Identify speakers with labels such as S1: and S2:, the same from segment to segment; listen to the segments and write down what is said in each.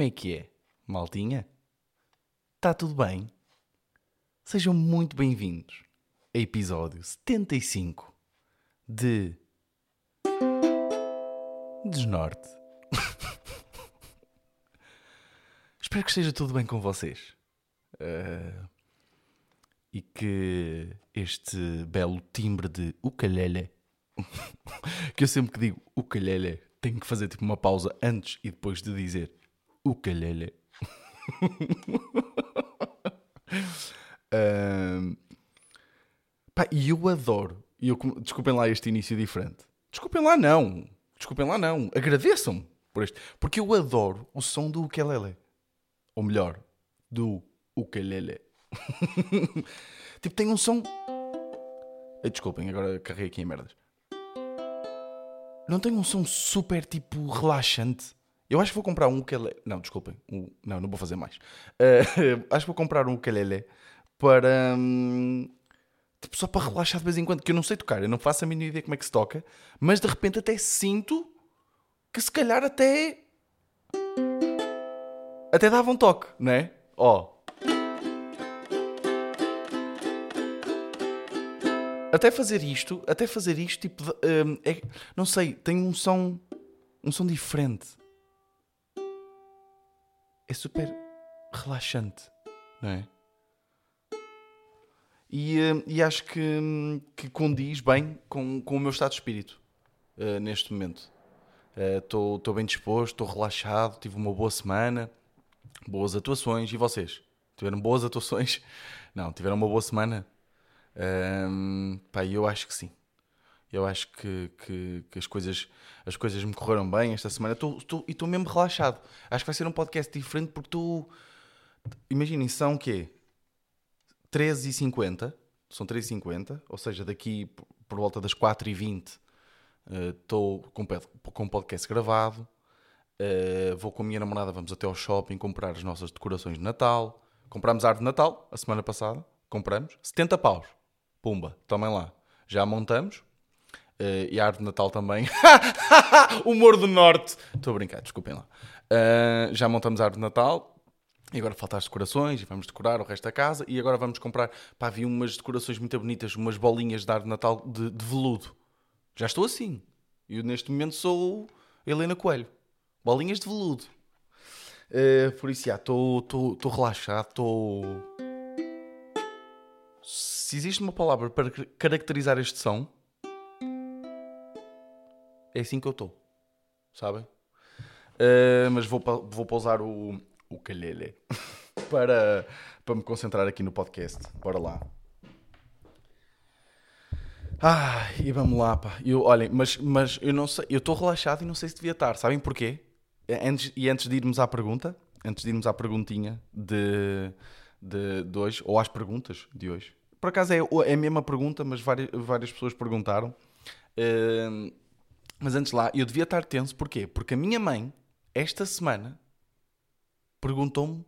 S1: Como é que é, maltinha? Está tudo bem? Sejam muito bem-vindos a episódio 75 de Desnorte. Espero que esteja tudo bem com vocês. Uh, e que este belo timbre de ukulele, que eu sempre que digo ukulele, tenho que fazer tipo uma pausa antes e depois de dizer ukulele. uh, pá, e eu adoro. E eu, desculpem lá este início diferente. Desculpem lá, não. Desculpem lá, não. Agradeçam por este. Porque eu adoro o som do ukulele. Ou melhor, do ukulele. tipo, tem um som. Desculpem, agora carreguei aqui em merdas. Não tem um som super tipo relaxante. Eu acho que vou comprar um ukulele. Não, desculpem. Um... Não, não vou fazer mais. Uh, acho que vou comprar um ukulele para. Um... Tipo, só para relaxar de vez em quando, que eu não sei tocar, eu não faço a mínima ideia como é que se toca, mas de repente até sinto que se calhar até. Até dava um toque, não é? Ó. Oh. Até fazer isto, até fazer isto, tipo, um, é, não sei, tem um som, um som diferente. É super relaxante, não é? E, hum, e acho que, hum, que condiz bem com, com o meu estado de espírito uh, neste momento. Estou uh, bem disposto, estou relaxado, tive uma boa semana, boas atuações. E vocês? Tiveram boas atuações? Não, tiveram uma boa semana? Um, pá, eu acho que sim. Eu acho que, que, que, as, coisas, as coisas me correram bem esta semana tô, tô, e estou mesmo relaxado. Acho que vai ser um podcast diferente porque tu. Imaginem, são o quê? 13h50. São 13h50, ou seja, daqui por volta das 4h20 estou uh, com, com um podcast gravado. Uh, vou com a minha namorada, vamos até ao shopping comprar as nossas decorações de Natal. Comprámos árvore de Natal a semana passada. Compramos 70 paus. Pumba, tomem lá. Já montamos. Uh, e a árvore de Natal também. Humor do Norte. Estou a brincar, desculpem lá. Uh, já montamos a árvore de Natal. E agora faltam as decorações e vamos decorar o resto da casa. E agora vamos comprar. Pá, vi umas decorações muito bonitas, umas bolinhas de árvore de Natal de, de veludo. Já estou assim. Eu neste momento sou Helena Coelho. Bolinhas de veludo. Uh, por isso, estou relaxado, estou se existe uma palavra para caracterizar este som, é assim que eu estou. Sabem? Uh, mas vou, vou pausar o, o calhele para, para me concentrar aqui no podcast. Bora lá. Ah, e vamos lá, pá. Eu, olhem, mas, mas eu não sei, eu estou relaxado e não sei se devia estar. Sabem porquê? Antes, e antes de irmos à pergunta, antes de irmos à perguntinha de, de, de hoje, ou às perguntas de hoje, por acaso é, é a mesma pergunta, mas várias, várias pessoas perguntaram. Uh, mas antes lá, eu devia estar tenso, porquê? Porque a minha mãe, esta semana, perguntou-me,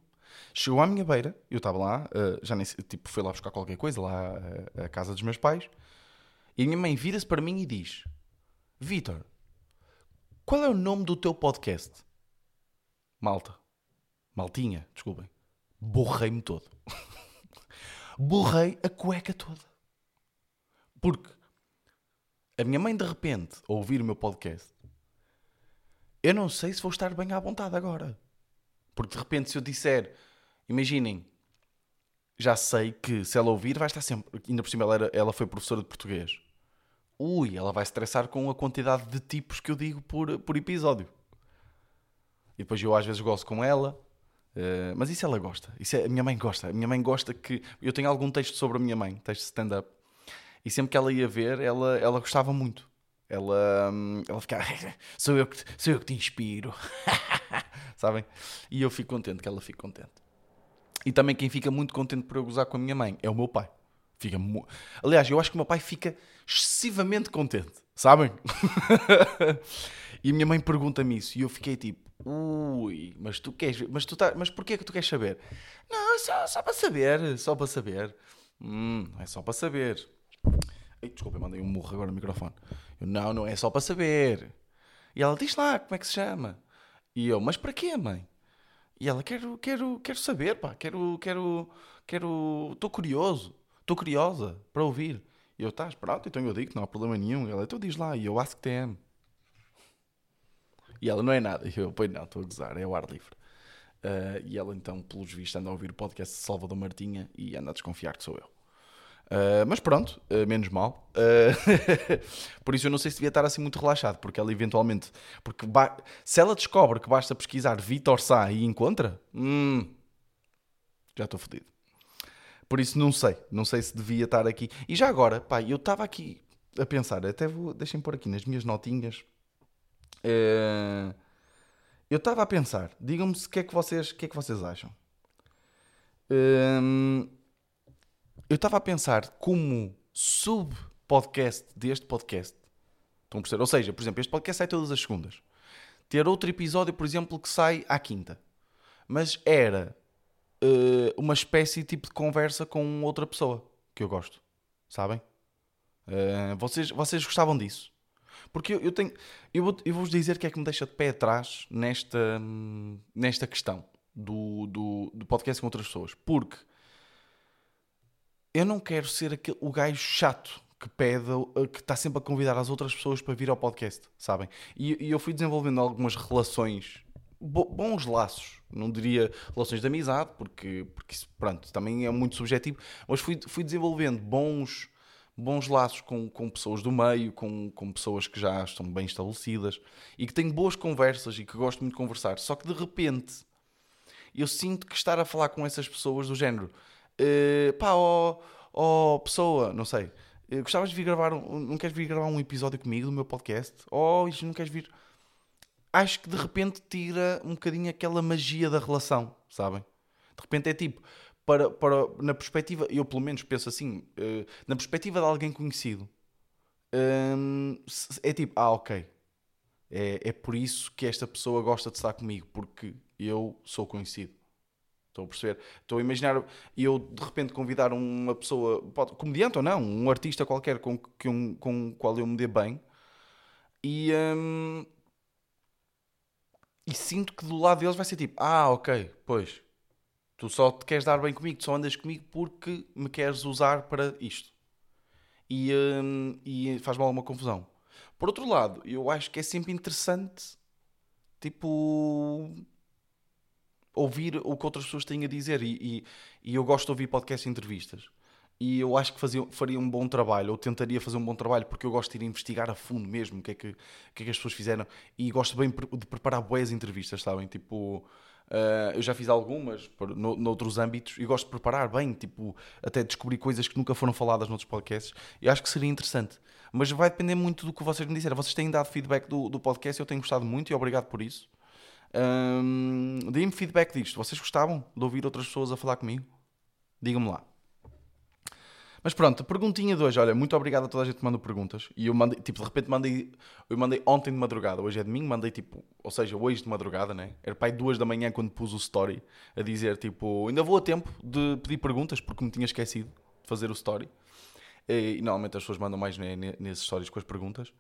S1: chegou à minha beira, eu estava lá, uh, já nem tipo, fui lá buscar qualquer coisa, lá à casa dos meus pais, e a minha mãe vira-se para mim e diz: Vitor, qual é o nome do teu podcast? Malta. Maltinha, desculpem. Borrei-me todo. borrei a cueca toda. Porque a minha mãe, de repente, ouvir o meu podcast, eu não sei se vou estar bem à vontade agora. Porque de repente, se eu disser, imaginem, já sei que se ela ouvir, vai estar sempre. Ainda por cima, ela, era, ela foi professora de português. Ui, ela vai estressar com a quantidade de tipos que eu digo por, por episódio. E depois eu às vezes gosto com ela, Uh, mas isso ela gosta. Isso é, a minha mãe gosta. A minha mãe gosta que. Eu tenho algum texto sobre a minha mãe, texto stand-up. E sempre que ela ia ver, ela, ela gostava muito. Ela, hum, ela ficava. sou, eu que, sou eu que te inspiro. Sabem? E eu fico contente que ela fique contente. E também quem fica muito contente por eu gozar com a minha mãe é o meu pai. Fica. Aliás, eu acho que o meu pai fica excessivamente contente. Sabem? e a minha mãe pergunta-me isso. E eu fiquei tipo Ui, mas tu queres. Mas, tu tá, mas porquê que tu queres saber? Não, só, só para saber. Só para saber. Hum, é só para saber. Ai, desculpa, eu mandei um murro agora no microfone. Eu, não, não é só para saber. E ela diz lá como é que se chama. E eu, mas para quê, mãe? E ela, quero, quero, quero saber, pá, quero, quero, quero, estou curioso, estou curiosa para ouvir. E eu, estás, pronto, então eu digo, não há problema nenhum. E ela, então diz lá, e eu, ask TM. E ela, não é nada. E eu, pois não, estou a gozar, é o ar livre. Uh, e ela então, pelos vistos, anda a ouvir o podcast de Salvador Martinha e anda a desconfiar que sou eu. Uh, mas pronto, uh, menos mal. por isso eu não sei se devia estar assim muito relaxado, porque ela eventualmente. Porque se ela descobre que basta pesquisar Vitor Sá e encontra, hum, já estou fodido. Por isso não sei, não sei se devia estar aqui. E já agora, pá, eu estava aqui a pensar, até vou, deixem pôr aqui nas minhas notinhas. Uh, eu estava a pensar, digam-me o que, é que, vocês, que é que vocês acham. Hum, eu estava a pensar como sub-podcast deste podcast. Estão a perceber? Ou seja, por exemplo, este podcast sai todas as segundas. Ter outro episódio, por exemplo, que sai à quinta. Mas era uh, uma espécie tipo de conversa com outra pessoa que eu gosto. Sabem? Uh, vocês, vocês gostavam disso? Porque eu, eu tenho. Eu vou-vos eu vou dizer que é que me deixa de pé atrás nesta, nesta questão do, do, do podcast com outras pessoas. Porque eu não quero ser aquele, o gajo chato que pede, que está sempre a convidar as outras pessoas para vir ao podcast, sabem? E, e eu fui desenvolvendo algumas relações, bons laços, não diria relações de amizade, porque, porque isso, pronto, também é muito subjetivo, mas fui, fui desenvolvendo bons bons laços com, com pessoas do meio, com, com pessoas que já estão bem estabelecidas e que tenho boas conversas e que gosto muito de conversar. Só que de repente eu sinto que estar a falar com essas pessoas do género uh, pá, ó oh, oh, pessoa, não sei, uh, gostavas de vir gravar, não queres vir gravar um episódio comigo do meu podcast? Oh, isto não queres vir? Acho que de repente tira um bocadinho aquela magia da relação, sabem? De repente é tipo, para, para, na perspectiva, eu pelo menos penso assim, uh, na perspectiva de alguém conhecido, um, é tipo, ah, ok, é, é por isso que esta pessoa gosta de estar comigo, porque eu sou conhecido. Estou a perceber? Estou a imaginar eu de repente convidar uma pessoa, pode, comediante ou não, um artista qualquer com, com, com o qual eu me dê bem e, um, e sinto que do lado deles vai ser tipo, ah, ok, pois, Tu só te queres dar bem comigo, tu só andas comigo porque me queres usar para isto. E, hum, e faz mal uma confusão. Por outro lado, eu acho que é sempre interessante, tipo, ouvir o que outras pessoas têm a dizer. E, e, e eu gosto de ouvir podcast e entrevistas. E eu acho que fazia, faria um bom trabalho, ou tentaria fazer um bom trabalho, porque eu gosto de ir investigar a fundo mesmo o que é que, que, é que as pessoas fizeram. E gosto bem de preparar boas entrevistas, sabem? Tipo, Uh, eu já fiz algumas por, no, noutros âmbitos e gosto de preparar bem, tipo, até descobrir coisas que nunca foram faladas noutros podcasts e acho que seria interessante. Mas vai depender muito do que vocês me disseram. Vocês têm dado feedback do, do podcast, eu tenho gostado muito e obrigado por isso. Um, Deem-me feedback disto. Vocês gostavam de ouvir outras pessoas a falar comigo? Digam-me lá. Mas pronto, perguntinha de hoje, olha, muito obrigado a toda a gente que mandou perguntas. E eu mandei, tipo, de repente mandei, eu mandei ontem de madrugada, hoje é domingo, mandei tipo, ou seja, hoje de madrugada, né? Era pai duas da manhã quando pus o story a dizer, tipo, ainda vou a tempo de pedir perguntas porque me tinha esquecido de fazer o story. E normalmente as pessoas mandam mais né, nesses stories com as perguntas.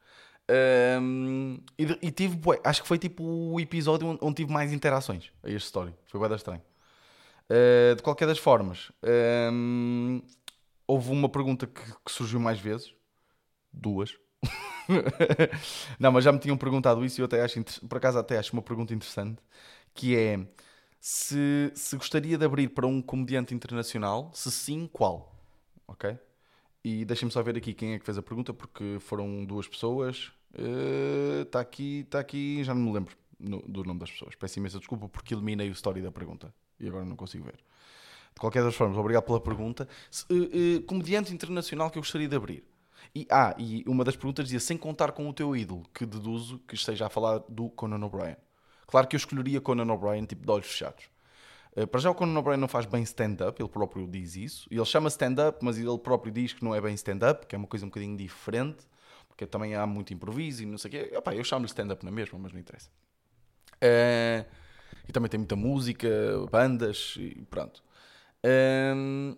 S1: Um, e, e, tive, acho que foi tipo o episódio onde, onde tive mais interações a este story. Foi bem estranho. Uh, de qualquer das formas, um, houve uma pergunta que, que surgiu mais vezes. Duas. não, mas já me tinham perguntado isso e eu até acho, por acaso até acho uma pergunta interessante, que é se, se gostaria de abrir para um comediante internacional, se sim, qual? Ok? E deixem-me só ver aqui quem é que fez a pergunta, porque foram duas pessoas. Está uh, aqui, está aqui, já não me lembro no, do nome das pessoas. Peço imensa desculpa porque eliminei o story da pergunta e agora não consigo ver. De qualquer das formas, obrigado pela pergunta. Uh, uh, comediante internacional que eu gostaria de abrir. E, ah, e uma das perguntas dizia, sem contar com o teu ídolo, que deduzo que esteja a falar do Conan O'Brien. Claro que eu escolheria Conan O'Brien, tipo, de olhos fechados. Uh, para já o Conan O'Brien não faz bem stand-up, ele próprio diz isso. Ele chama stand-up, mas ele próprio diz que não é bem stand-up, que é uma coisa um bocadinho diferente, porque também há muito improviso e não sei o quê. Opa, eu chamo-lhe stand-up na mesma, mas não interessa. Uh, e também tem muita música, bandas e pronto. Um,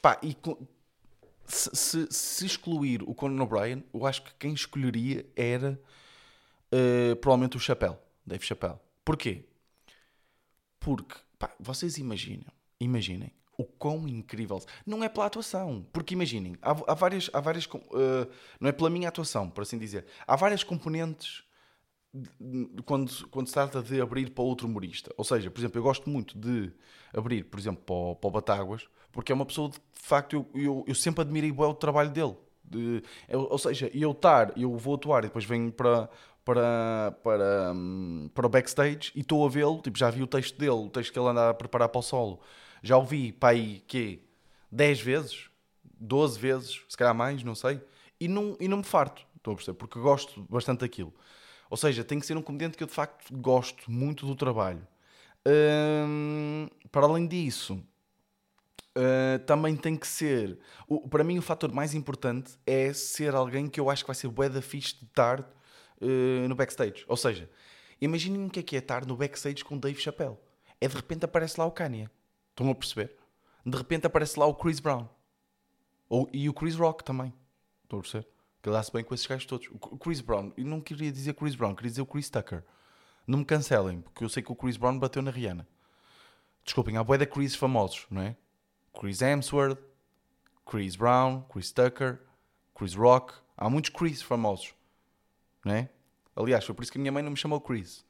S1: pá, e se, se, se, excluir o Conan O'Brien, eu acho que quem escolheria era uh, provavelmente o Chapéu, Dave Chappelle. Porquê? Porque, pá, vocês imaginam, imaginem o quão incrível. Não é pela atuação, porque imaginem, há, há várias. Há várias uh, não é pela minha atuação, por assim dizer. Há várias componentes quando, quando se trata de abrir para outro humorista. Ou seja, por exemplo, eu gosto muito de abrir, por exemplo, para o, para o Batáguas, porque é uma pessoa de, de facto, eu, eu, eu sempre admirei o trabalho dele. De, eu, ou seja, eu estar, eu vou atuar e depois venho para, para, para, hum, para o backstage e estou a vê-lo, tipo, já vi o texto dele, o texto que ele anda a preparar para o solo. Já o vi para aí, quê? 10 vezes? 12 vezes? Se calhar mais, não sei. E não, e não me farto, estou a perceber, porque gosto bastante daquilo. Ou seja, tem que ser um comediante que eu de facto gosto muito do trabalho. Hum, para além disso, uh, também tem que ser. O, para mim, o fator mais importante é ser alguém que eu acho que vai ser bué da fixe de estar uh, no backstage. Ou seja, imaginem o que é que é estar no backstage com Dave Chappelle. É de repente aparece lá o Kanye. Estão a perceber? De repente aparece lá o Chris Brown. Ou, e o Chris Rock também. Estão a perceber? Que dá-se bem com esses gajos todos. O Chris Brown, e não queria dizer Chris Brown, queria dizer o Chris Tucker. Não me cancelem, porque eu sei que o Chris Brown bateu na Rihanna. Desculpem, há boé de Chris famosos, não é? Chris Hemsworth, Chris Brown, Chris Tucker, Chris Rock. Há muitos Chris famosos, não é? Aliás, foi por isso que a minha mãe não me chamou Chris.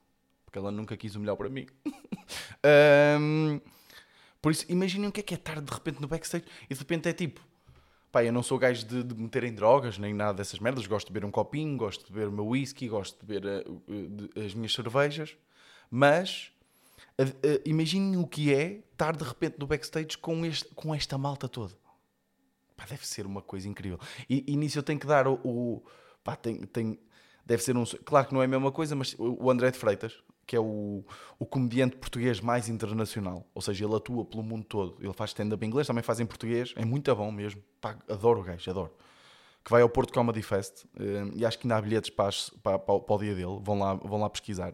S1: Porque ela nunca quis o melhor para mim. um, por isso, imaginem o que é que é estar de repente no backstage e de repente é tipo Pá, eu não sou gajo de, de meter em drogas nem nada dessas merdas. Gosto de beber um copinho, gosto de beber o meu whisky, gosto de beber uh, uh, as minhas cervejas. Mas imaginem o que é estar de repente no backstage com, este, com esta malta toda. Pá, deve ser uma coisa incrível. E, e nisso eu tenho que dar o. o pá, tem, tem, deve ser um. Claro que não é a mesma coisa, mas o André de Freitas, que é o, o comediante português mais internacional. Ou seja, ele atua pelo mundo todo. Ele faz stand-up em inglês, também faz em português. É muito bom mesmo. Pá, adoro o gajo, adoro. Que vai ao Porto Comedy Fest. Uh, e acho que ainda há bilhetes para, para, para, para, o dia dele. Vão lá, vão lá pesquisar.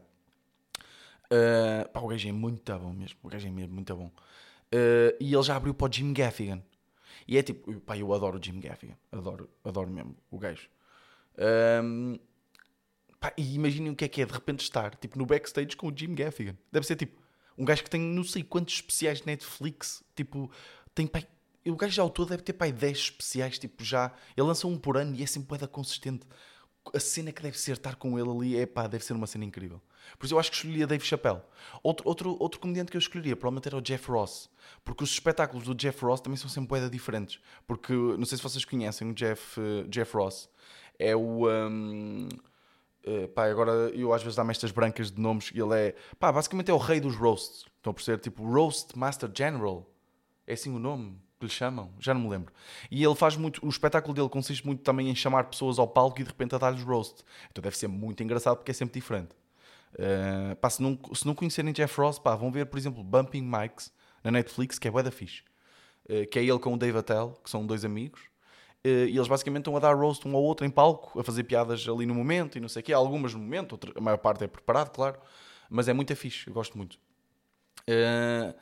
S1: Uh, pá, o gajo é muito bom mesmo. O gajo é mesmo muito bom. Uh, e ele já abriu para o Jim Gaffigan. E é tipo, pá, eu adoro o Jim Gaffigan. Adoro, adoro mesmo o gajo. Um, Pá, e imaginem o que é que é de repente estar tipo, no backstage com o Jim Gaffigan. Deve ser tipo um gajo que tem não sei quantos especiais de Netflix. Tipo, tem pai. O gajo já ao todo deve ter pai 10 especiais. Tipo, já. Ele lança um por ano e é sempre poeda consistente. A cena que deve ser estar com ele ali é pá, deve ser uma cena incrível. Por isso eu acho que escolheria Dave Chappelle. Outro, outro, outro comediante que eu escolheria provavelmente era o Jeff Ross. Porque os espetáculos do Jeff Ross também são sempre poeda diferentes. Porque não sei se vocês conhecem o Jeff, uh, Jeff Ross. É o. Um, Uh, pá, agora eu às vezes dá-me estas brancas de nomes e ele é, pá, basicamente é o rei dos roasts. Estão a perceber? Tipo, Roast Master General. É assim o nome que lhe chamam? Já não me lembro. E ele faz muito, o espetáculo dele consiste muito também em chamar pessoas ao palco e de repente a dar-lhes roast. Então deve ser muito engraçado porque é sempre diferente. Uh, pá, se não, se não conhecerem Jeff Ross, pá, vão ver, por exemplo, Bumping Mikes na Netflix, que é bué da. Uh, que é ele com o Dave Attell, que são dois amigos. Eh, e eles basicamente estão a dar roast um ao outro em palco, a fazer piadas ali no momento e não sei o quê. Algumas no momento, outra, a maior parte é preparado, claro. Mas é muito fixe, eu gosto muito. Uh,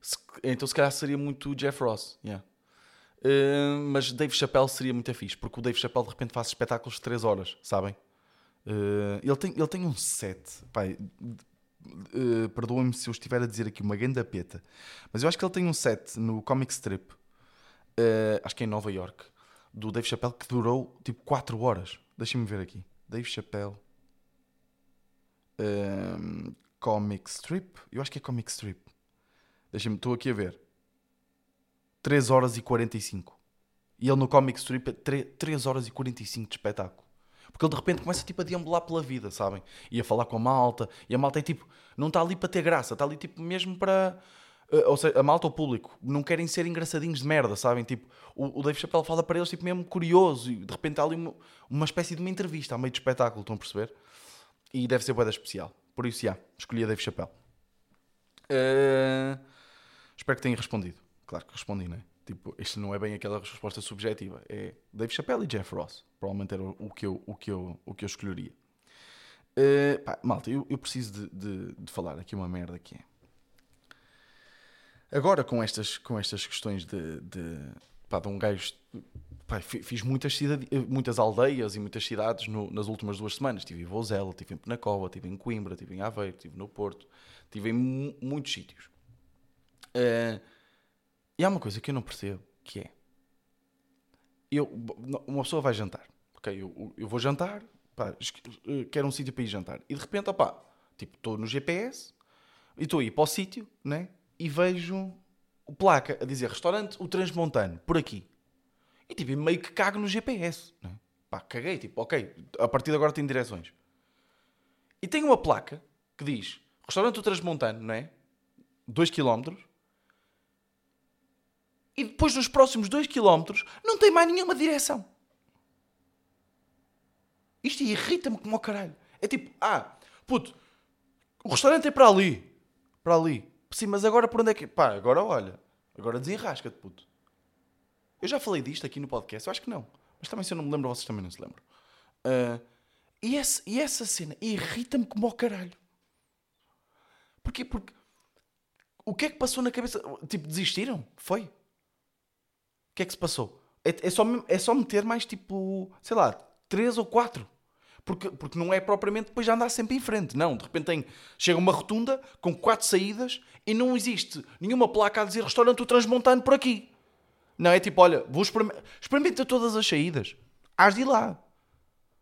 S1: se, então se calhar seria muito Jeff Ross, yeah. Uh, mas Dave Chappelle seria muito fixe, porque o Dave Chappelle de repente faz espetáculos de 3 horas, sabem? Uh, ele, tem, ele tem um set, pai, uh, perdoem-me se eu estiver a dizer aqui uma grande peta, mas eu acho que ele tem um set no Comic Strip, acho que é em Nova York, do Dave Chappelle que durou tipo 4 horas. Deixem-me ver aqui. Dave Chappelle. Um, comic Strip. Eu acho que é Comic Strip. Deixem-me, estou aqui a ver. 3 horas e 45. E ele no Comic Strip é 3, 3 horas e 45 de espetáculo. Porque ele de repente começa tipo a deambular pela vida, sabem? E a falar com a malta. E a malta é tipo, não está ali para ter graça, está ali tipo mesmo para ou seja, a malta, o público, não querem ser engraçadinhos de merda, sabem? Tipo, o, o Dave Chappelle fala para eles, tipo, mesmo curioso, e de repente há ali uma, uma espécie de uma entrevista, a meio de espetáculo, estão a perceber? E deve ser boeda especial. Por isso, já, escolhi a Dave Chappelle. Uh, espero que tenha respondido. Claro que respondi, não é? Tipo, isto não é bem aquela resposta subjetiva. É Dave Chappelle e Jeff Ross. Provavelmente era o que eu, o que eu, o que eu escolheria. Uh, pá, malta, eu, eu preciso de, de, de falar aqui uma merda que é Agora, com estas, com estas questões de, de, pá, de um gajo. Pá, fiz muitas, cidade, muitas aldeias e muitas cidades no, nas últimas duas semanas. Estive em Vozela, estive em Penacova, estive em Coimbra, estive em Aveiro, estive no Porto, Estive em mu- muitos sítios. Eh, e há uma coisa que eu não percebo, que é... Eu, uma pessoa vai jantar. Ok, eu, eu vou jantar, pá, eh, quero um sítio para ir jantar. E de repente, opá, tipo, estou no GPS e estou a ir para o sítio, né? E vejo placa a dizer restaurante O Transmontano, por aqui. E tipo, meio que cago no GPS, né? Pá, caguei, tipo, ok, a partir de agora tem direções. E tem uma placa que diz restaurante O Transmontano, não é? 2 km. E depois nos próximos 2 km não tem mais nenhuma direção. Isto irrita-me como ao caralho. É tipo, ah, puto, o restaurante é para ali. Para ali. Sim, mas agora por onde é que. Pá, agora olha. Agora desenrasca-te, puto. Eu já falei disto aqui no podcast, eu acho que não. Mas também se eu não me lembro, vocês também não se lembram. Ah, e, esse- e essa cena irrita-me como ao caralho. Porquê? Porque. O que é que passou na cabeça? Tipo, desistiram? Foi? O que é que se passou? É, é só, é só meter mais tipo, sei lá, três ou quatro. Porque, porque não é propriamente depois andar sempre em frente. Não, de repente tem, chega uma rotunda com quatro saídas e não existe nenhuma placa a dizer restaurante o Transmontano por aqui. Não, é tipo, olha, vou experimentar, experimenta todas as saídas. Hás de ir lá.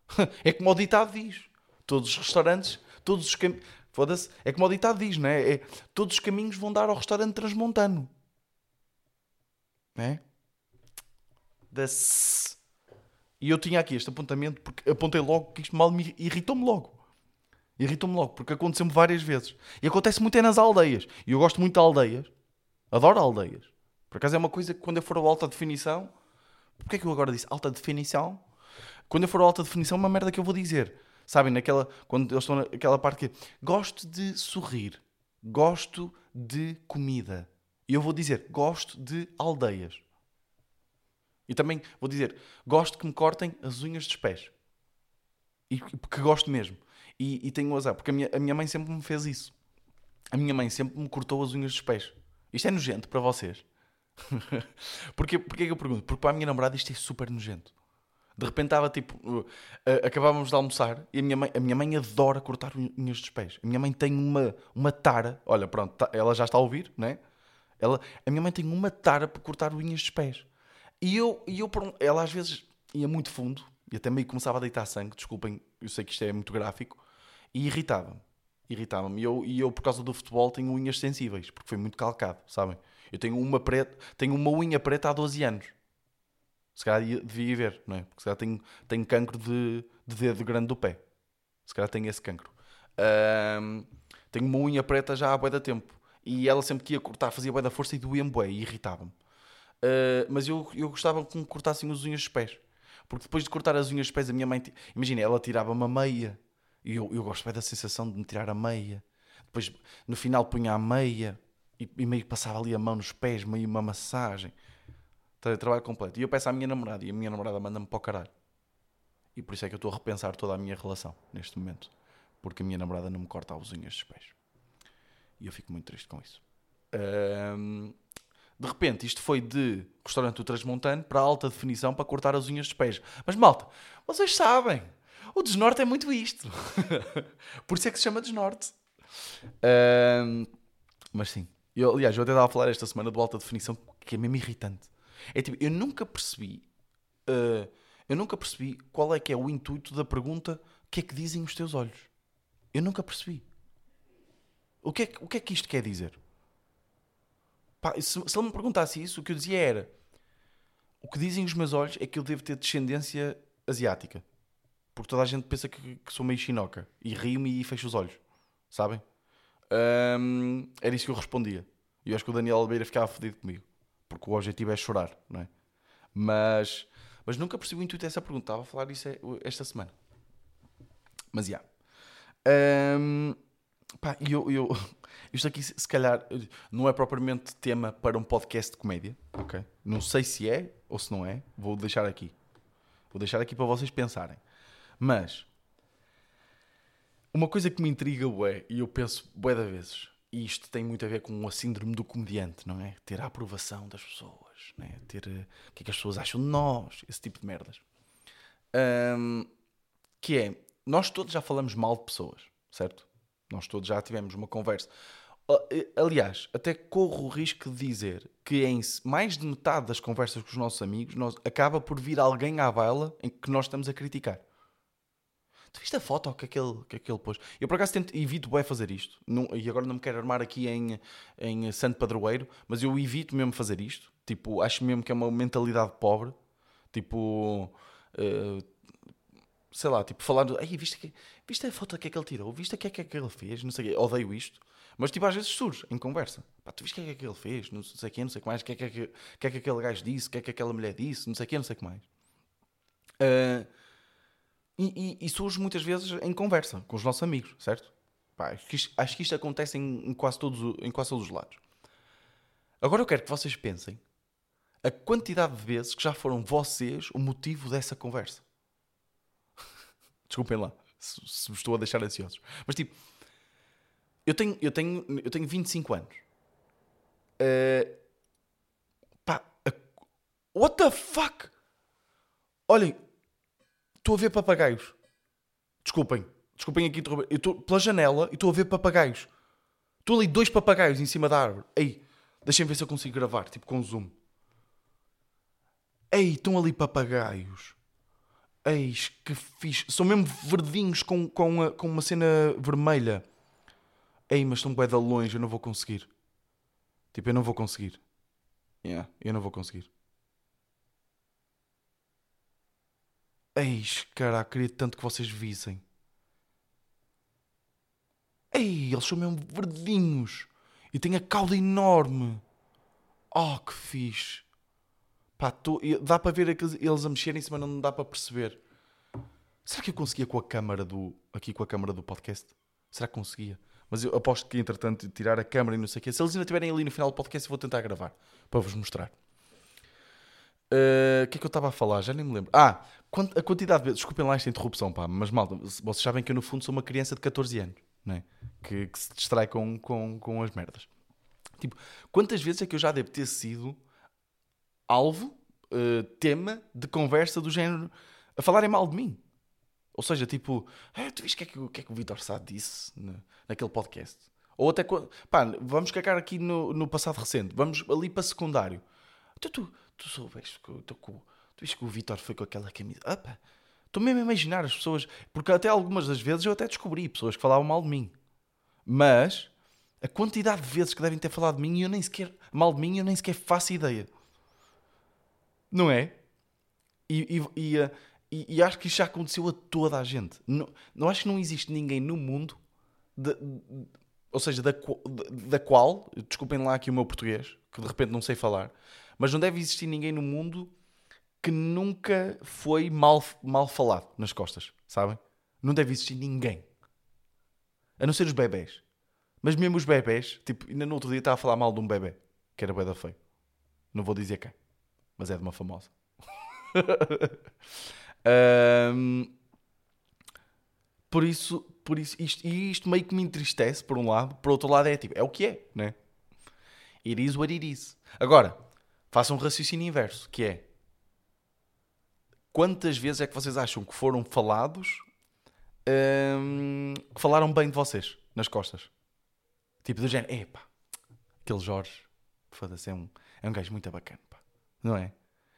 S1: É como o ditado diz. Todos os restaurantes, todos os caminhos. Foda-se. É como o ditado diz, não é? é? Todos os caminhos vão dar ao restaurante transmontano. Não é? Das... E eu tinha aqui este apontamento porque apontei logo que isto mal me irritou-me logo. Irritou-me logo, porque aconteceu-me várias vezes. E acontece muito é nas aldeias. E eu gosto muito de aldeias. Adoro aldeias. Por acaso é uma coisa que quando eu for ao alta definição. Porquê é que eu agora disse alta definição? Quando eu for ao alta definição, é uma merda que eu vou dizer. Sabem, naquela. Quando eles estão naquela parte que. Gosto de sorrir. Gosto de comida. E eu vou dizer, gosto de aldeias. E também vou dizer, gosto que me cortem as unhas dos pés. E que gosto mesmo. E, e tenho azar, porque a minha, a minha mãe sempre me fez isso. A minha mãe sempre me cortou as unhas dos pés. Isto é nojento para vocês. Porquê, porquê que eu pergunto? Porque para a minha namorada isto é super nojento. De repente estava tipo. uh, uh, acabávamos de almoçar e a minha, mãe, a minha mãe adora cortar unhas dos pés. A minha mãe tem uma, uma tara. Olha, pronto, tá- ela já está a ouvir, né? Ela, a minha mãe tem uma tara para cortar unhas dos pés. E eu, e eu um- ela às vezes ia muito fundo e até meio começava a deitar sangue. Desculpem, eu sei que isto é muito gráfico. E irritava-me. Irritava-me. E eu, e eu, por causa do futebol, tenho unhas sensíveis porque foi muito calcado, sabem? Eu tenho uma, preta, tenho uma unha preta há 12 anos. Se calhar ia- devia ver, não é? Porque se calhar tenho, tenho cancro de, de dedo grande do pé. Se calhar tenho esse cancro. Ahm, tenho uma unha preta já há bué da tempo. E ela sempre que ia cortar fazia bué da força e doía-me bué e irritava-me. Ah, mas eu, eu gostava que me cortassem as unhas dos pés. Porque depois de cortar as unhas dos pés, a minha mãe... ti- Imagina, ela tirava-me a meia. E eu, eu gosto bem da sensação de me tirar a meia. Depois, no final, punha a meia. E, e meio que passava ali a mão nos pés, meio uma massagem. Tra- Trabalho completo. E eu peço à minha namorada. E a minha namorada manda-me para o caralho. E por isso é que eu estou a repensar toda a minha relação neste momento. Porque a minha namorada não me corta as unhas dos pés. E eu fico muito triste com isso. Ahm, de repente, isto foi de restaurante do Transmontano para alta definição para cortar as unhas dos pés. Mas malta, vocês sabem, o desnorte é muito isto. Por isso é que se chama desnorte. Ahm, mas sim, eu, aliás, eu até estava a falar esta semana do alta definição que é mesmo irritante. É tipo, eu nunca percebi, ah, eu nunca percebi qual é que é o intuito da pergunta: o que é que dizem os teus olhos? Eu nunca percebi. O que é, o que, é que isto quer dizer? Pá, se, se ele me perguntasse isso, o que eu dizia era: o que dizem os meus olhos é que eu devo ter descendência asiática. Porque toda a gente pensa que, que sou meio chinoca. E rio-me e fecho os olhos. Sabem? Ahm, era isso que eu respondia. E eu acho que o Daniel Albeira ficava fodido comigo. Porque o objetivo é chorar, não é? Mas, mas nunca percebi o intuito dessa pergunta. Estava a falar isso esta semana. Mas já. Ahm, pá, e eu, eu, isto aqui, se calhar, não é propriamente tema para um podcast de comédia, ok? Não sei se é ou se não é. Vou deixar aqui. Vou deixar aqui para vocês pensarem. Mas, uma coisa que me intriga, bué, e eu penso bué da vezes, e isto tem muito a ver com a síndrome do comediante, não é? Ter a aprovação das pessoas, não é? Ter eh, o que é que as pessoas acham de nós, esse tipo de merdas. Ahm, que é, nós todos já falamos mal de pessoas, certo? Nós todos já tivemos uma conversa. Aliás, até corro o risco de dizer que em mais de metade das conversas com os nossos amigos nós, acaba por vir alguém à baila em que nós estamos a criticar. Tu viste a foto que aquele, que aquele pôs? Eu por acaso tento, evito bem fazer isto. Não, e agora não me quero armar aqui em, em Santo Padroeiro, mas eu evito mesmo fazer isto. Tipo, acho mesmo que é uma mentalidade pobre. Tipo, uh, sei lá, tipo, falar, Ei, viste, que, viste a foto que é que ele tirou? Viste o que é que, é que ele fez? Não sei Odeio isto. Mas tipo, às vezes surge em conversa. Pá, tu viste o que é que ele fez? Não sei o que, não sei o que mais. O que é que, que, que, é que aquele gajo disse? O que é que aquela mulher disse? Não sei o que, não sei o que mais. Uh, e, e, e, surge muitas vezes em conversa com os nossos amigos, certo? Pá, acho, que isto, acho que isto acontece em, em, quase todos, em quase todos os lados. Agora eu quero que vocês pensem a quantidade de vezes que já foram vocês o motivo dessa conversa. Desculpem lá se, se estou a deixar ansiosos. Mas tipo, eu tenho, eu tenho, eu tenho 25 anos. Uh, pá, what the fuck? Olhem, estou a ver papagaios. Desculpem, desculpem aqui. Eu estou pela janela e estou a ver papagaios. Estou ali dois papagaios em cima da árvore. Ei, deixem ver se eu consigo gravar, tipo com zoom. Ei, estão ali papagaios. Eis que fixe. São mesmo verdinhos com, com, a, com uma cena vermelha. Ei, mas estão bem de longe, eu não vou conseguir. Tipo, eu não vou conseguir. Yeah, eu não vou conseguir. Eis, caraca, queria tanto que vocês vissem. Ei, eles são mesmo verdinhos. E têm a cauda enorme. Oh, que fixe. Pá, tô, dá para ver eles a mexerem-se, mas não dá para perceber. Será que eu conseguia com a câmara do. aqui com a câmara do podcast? Será que conseguia? Mas eu aposto que, entretanto, tirar a câmara e não sei o quê. Se eles ainda estiverem ali no final do podcast, eu vou tentar gravar para vos mostrar. Eh, o uh, que é que eu estava a falar? Já nem me lembro. Ah, a quantidade de vezes. Desculpem lá esta interrupção, pá, mas malta, vocês sabem que eu no fundo sou uma criança de 14 anos, né? que, que se distrai com, com, com as merdas. Tipo, quantas vezes é que eu já devo ter sido alvo, uh, tema de conversa do género a falarem mal de mim. Ou seja, tipo, ah, tu viste o que, é que, o que é que o Vitor Sá disse no, naquele podcast? Ou até quando. Pá, vamos cagar aqui no, no passado recente, vamos ali para secundário. Tu, tu, soubeste que, tu, tu, viste que o Vitor foi com aquela camisa. Ah, estou mesmo a imaginar as pessoas. Porque até algumas das vezes eu até descobri pessoas que falavam mal de mim. Mas a quantidade de vezes que devem ter falado de mim e eu nem sequer. mal de mim eu nem sequer faço ideia. Não é? E, e, e, eh, e, e acho que isto já aconteceu a toda a gente. Não, não acho que não existe ninguém no mundo, de, de, ou seja, da, da qual, desculpem lá aqui o meu português, que de repente não sei falar, mas não deve existir ninguém no mundo que nunca foi mal, mal falado nas costas, sabem? Não deve existir ninguém. A não ser os bebés. Mas mesmo os bebés, tipo, ainda no outro dia estava a falar mal de um bebê, que era bebê feio. Não vou dizer quem mas é de uma famosa. um, por isso, por isso isto, e isto meio que me entristece, por um lado, por outro lado é tipo, é o que é, né? It is what it is. Agora, façam um raciocínio inverso, que é quantas vezes é que vocês acham que foram falados um, que falaram bem de vocês nas costas? Tipo do género, epá, aquele Jorge, foda-se, é um, é um gajo muito bacana. Não é?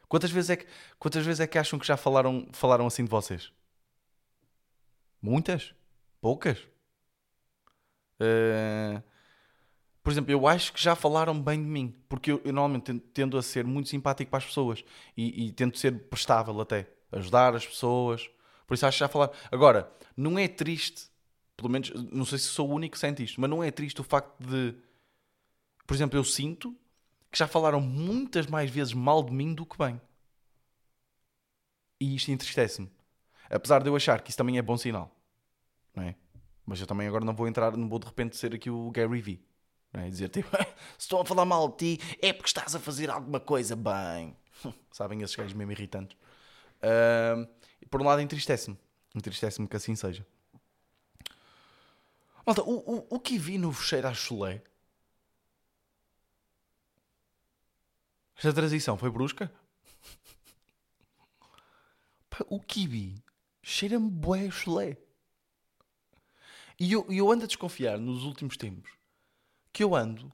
S1: Quantas vezes é que, quantas vezes é que acham que já falaram, falaram assim de vocês? Muitas? Poucas? Uh, por exemplo, eu acho que já falaram bem de mim, porque eu, eu normalmente tendo a ser muito simpático para as pessoas e, e tento ser prestável até, ajudar as pessoas. Por isso acho que já falaram. Agora, não é triste, pelo menos, não sei se sou o único que sente isto, mas não é triste o facto de, por exemplo, eu sinto que já falaram muitas mais vezes mal de mim do que bem. E isto entristece-me. Apesar de eu achar que isso também é bom sinal. Não é? Mas eu também agora não vou entrar, não vou de repente ser aqui o Gary Vee. É? Dizer tipo, se estou a falar mal de ti, é porque estás a fazer alguma coisa bem. Sabem esses gajos mesmo irritantes. Uh, por um lado entristece-me. Entristece-me que assim seja. Malta, o, o, o que vi no cheiro a chulé Esta transição foi brusca? o kiwi cheira-me bué chulé. E eu, eu ando a desconfiar nos últimos tempos que eu ando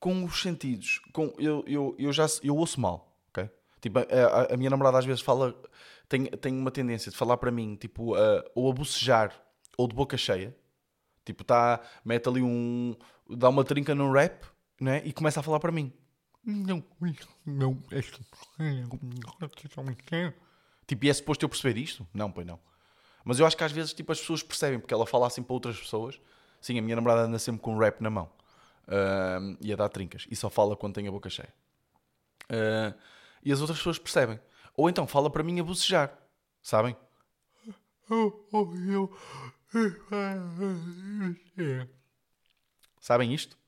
S1: com os sentidos. Com, eu, eu, eu já eu ouço mal, ok? Tipo, a, a, a minha namorada às vezes fala. Tem, tem uma tendência de falar para mim, tipo, uh, ou a bocejar ou de boca cheia. Tipo, tá, mete ali um. dá uma trinca num rap, né? E começa a falar para mim. Não, não, Tipo, e é suposto eu perceber isto? Não, pois não. Mas eu acho que às vezes tipo, as pessoas percebem, porque ela fala assim para outras pessoas. Sim, a minha namorada anda sempre com um rap na mão. Uh, e a dar trincas. E só fala quando tem a boca cheia. Uh, e as outras pessoas percebem. Ou então fala para mim a bocejar. Sabem? Sabem isto?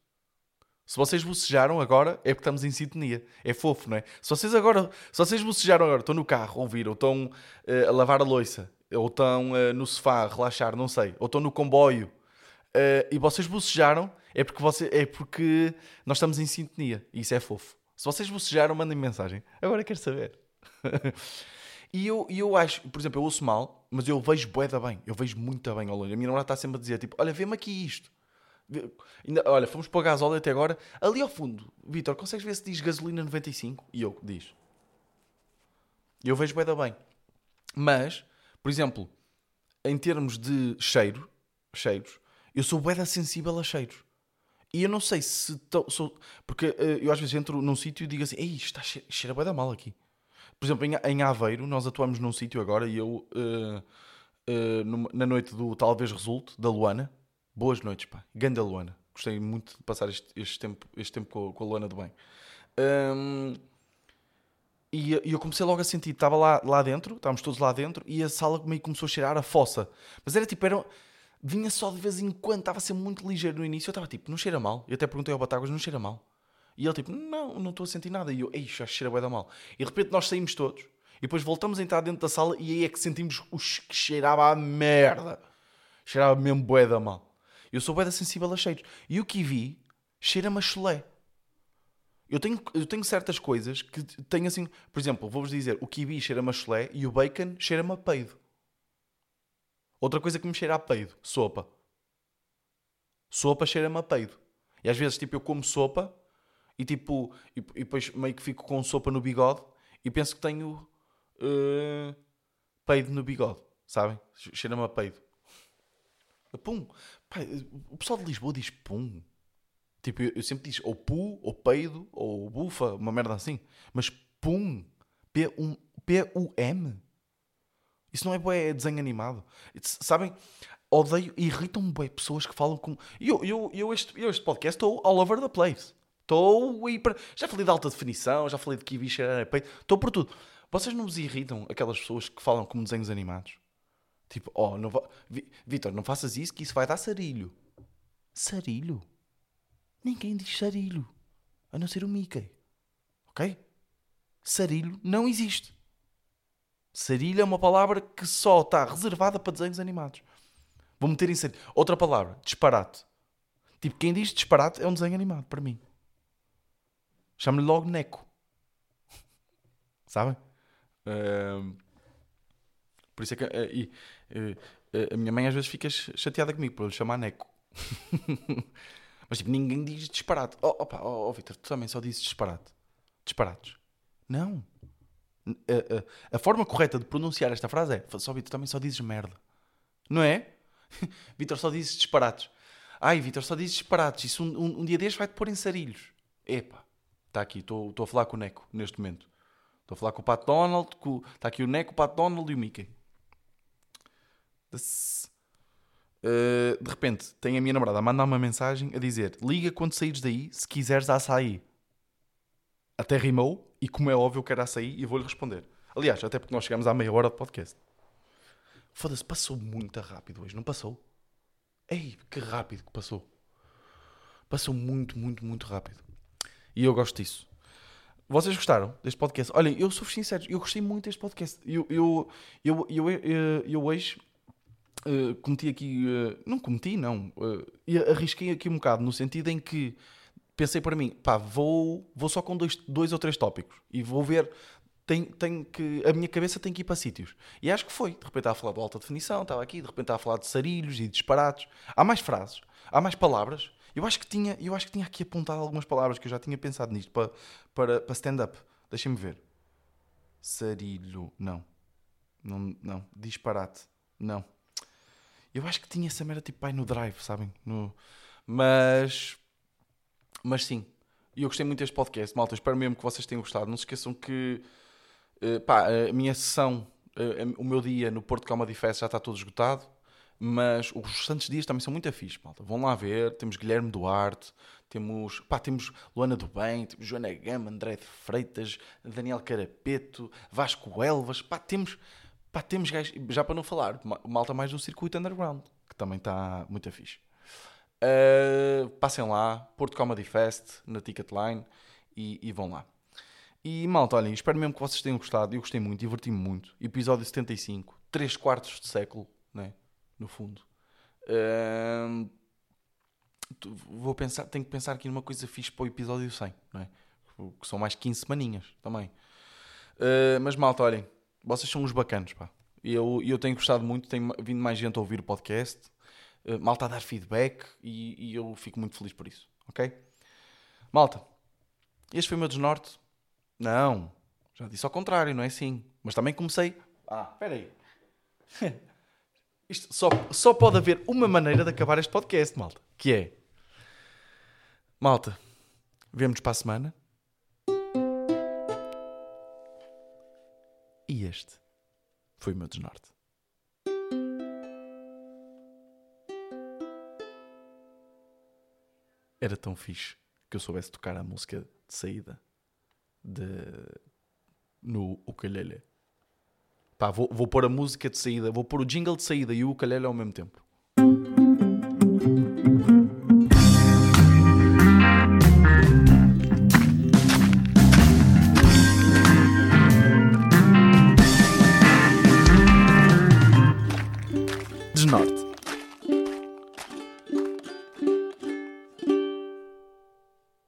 S1: Se vocês bocejaram agora, é porque estamos em sintonia. É fofo, não é? Se vocês agora, se vocês bocejaram agora, estão no carro a ouvir, ou estão uh, a lavar a louça, ou estão uh, no sofá a relaxar, não sei, ou estão no comboio, uh, e vocês bocejaram, é porque, você, é porque nós estamos em sintonia. E isso é fofo. Se vocês bocejaram, mandem mensagem. Agora quero saber. e eu, eu acho, por exemplo, eu ouço mal, mas eu vejo boeda bem. Eu vejo muito bem ao longe. A minha namorada está sempre a dizer, tipo, olha, vê-me aqui isto. Olha, fomos para o gasóleo até agora. Ali ao fundo, Vitor, consegues ver se diz gasolina 95? E eu, diz. Eu vejo bem da bem. Mas, por exemplo, em termos de cheiro, cheiros, eu sou bem sensível a cheiros. E eu não sei se tô, sou. Porque uh, eu às vezes entro num sítio e digo assim: Ei, está cheira, cheira bem da mal aqui. Por exemplo, em, em Aveiro, nós atuamos num sítio agora e eu, uh, uh, numa, na noite do Talvez Resulte, da Luana, Boas noites, pá. Ganda Luana. Gostei muito de passar este, este tempo, este tempo com, com a Luana do bem. Um, e, e, eu comecei logo a sentir, estava lá, lá dentro, estávamos todos lá dentro, e a sala meio começou a cheirar a fossa. Mas era tipo, era, vinha só de vez em quando, estava a ser muito ligeiro no início. Eu estava tipo, não cheira mal. Eu até perguntei ao Batáguas, não cheira mal. E ele tipo, não, não estou a sentir nada. E eu, ei, já cheira bem da mal. E de repente nós saímos todos, e depois voltamos a entrar dentro da sala, e aí é que sentimos os que cheirava a merda. Cheirava mesmo bué da mal. Eu sou bem sensível a cheiros. E o kiwi cheira-me a chulé. Eu tenho, eu tenho certas coisas que tenho assim... Por exemplo, vou-vos dizer, o kiwi cheira-me a chulé e o bacon cheira-me a peido. Outra coisa que me cheira a peido, sopa. Sopa cheira-me a peido. E às vezes, tipo, eu como sopa e tipo... E, e depois meio que fico com sopa no bigode e penso que tenho... Uh, peido no bigode, sabem? Cheira-me a peido. Pum. O pessoal de Lisboa diz pum. Tipo, eu, eu sempre diz ou pu, ou peido, ou bufa, uma merda assim. Mas pum. P-U-M. Isso não é bué desenho animado. Sabem? Odeio, irritam-me bué pessoas que falam com... Eu, eu, eu, este, eu este podcast estou all over the place. Estou hiper... Já falei de alta definição, já falei de que era peito. Estou por tudo. Vocês não vos irritam aquelas pessoas que falam como desenhos animados? Tipo, oh, não va... Vitor, não faças isso que isso vai dar sarilho. Sarilho? Ninguém diz sarilho. A não ser o Mickey. Ok? Sarilho não existe. Sarilho é uma palavra que só está reservada para desenhos animados. Vou meter em sarilho. Outra palavra, disparate. Tipo, quem diz disparate é um desenho animado, para mim. Chamo-lhe logo Neco. Sabem? Por isso é que. Uh, e, a minha mãe às vezes fica chateada comigo por lhe chamar Neco. Mas tipo, ninguém diz disparate. Oh, opa, oh, oh Vitor, tu também só dizes disparate. Disparates. Não. A, a, a, forma correta de pronunciar esta frase é: só Vitor, também só dizes merda. Não é? Vitor, só dizes disparates. Ai, Vitor, só dizes disparates. Isso um, um, um dia destes vai-te pôr em sarilhos. Epá, está aqui, estou a falar com o Neco neste momento. Estou a falar com o Pat Donald, está aqui o Neco, o Pat Donald e o Mickey. Uh, de repente, tem a minha namorada a mandar uma mensagem a dizer: Liga quando saíres daí, se quiseres açaí. Até rimou, e como é óbvio, eu quero açaí e vou-lhe responder. Aliás, até porque nós chegamos à meia hora de podcast. Foda-se, passou muito rápido hoje, não passou? Ei, que rápido que passou. Passou muito, muito, muito rápido. E eu gosto disso. Vocês gostaram deste podcast? Olhem, eu sou sincero, eu gostei muito deste podcast. Eu, eu, eu, eu, eu, eu hoje uh, cometi aqui. Uh, não cometi, não. Uh, arrisquei aqui um bocado, no sentido em que pensei para mim, pá, vou, vou só com dois, dois ou três tópicos e vou ver. Tem, tem que, a minha cabeça tem que ir para sítios. E acho que foi. De repente estava a falar de alta definição, estava aqui, de repente estava a falar de sarilhos e disparados. Há mais frases, há mais palavras Eu acho que tinha, eu acho que tinha aqui apontado algumas palavras que eu já tinha pensado nisto para, para, para stand-up. Deixem-me ver. Sarilho. Não. não. Não. Disparate. Não. Eu acho que tinha essa merda tipo pai no drive, sabem? No... Mas. Mas sim. E eu gostei muito deste podcast, malta. Espero mesmo que vocês tenham gostado. Não se esqueçam que. Uh, pá, a minha sessão, uh, o meu dia no Porto Comedy Fest já está todo esgotado. Mas os restantes dias também são muito afixos, malta. Vão lá ver. Temos Guilherme Duarte, temos, pá, temos Luana do Bem, temos Joana Gama, André de Freitas, Daniel Carapeto, Vasco Elvas. Pá, temos, pá, temos gajos, já para não falar, malta mais do circuito underground, que também está muito afixo. Uh, passem lá, Porto Comedy Fest, na Ticketline, e, e vão lá. E malta, olhem, espero mesmo que vocês tenham gostado. Eu gostei muito, diverti-me muito. Episódio 75, 3 quartos de século, né? no fundo. Uh, vou pensar, tenho que pensar aqui numa coisa fixe para o episódio 100, não é? Que são mais 15 semaninhas também. Uh, mas malta, olhem, vocês são uns bacanos, pá. Eu, eu tenho gostado muito, tenho vindo mais gente a ouvir o podcast, uh, malta a dar feedback e, e, eu fico muito feliz por isso, ok? Malta, este foi o meu desnorte? Não, já disse ao contrário, não é assim. Mas também comecei. Ah, espera aí. Isto só, só pode haver uma maneira de acabar este podcast, malta. Que é... Malta, vemos para a semana. Este foi o meu desnorte. Era tão fixe que eu soubesse tocar a música de saída de... no ukulele. Pá, vou, vou pôr a música de saída, vou pôr o jingle de saída e o ukulele ao mesmo tempo.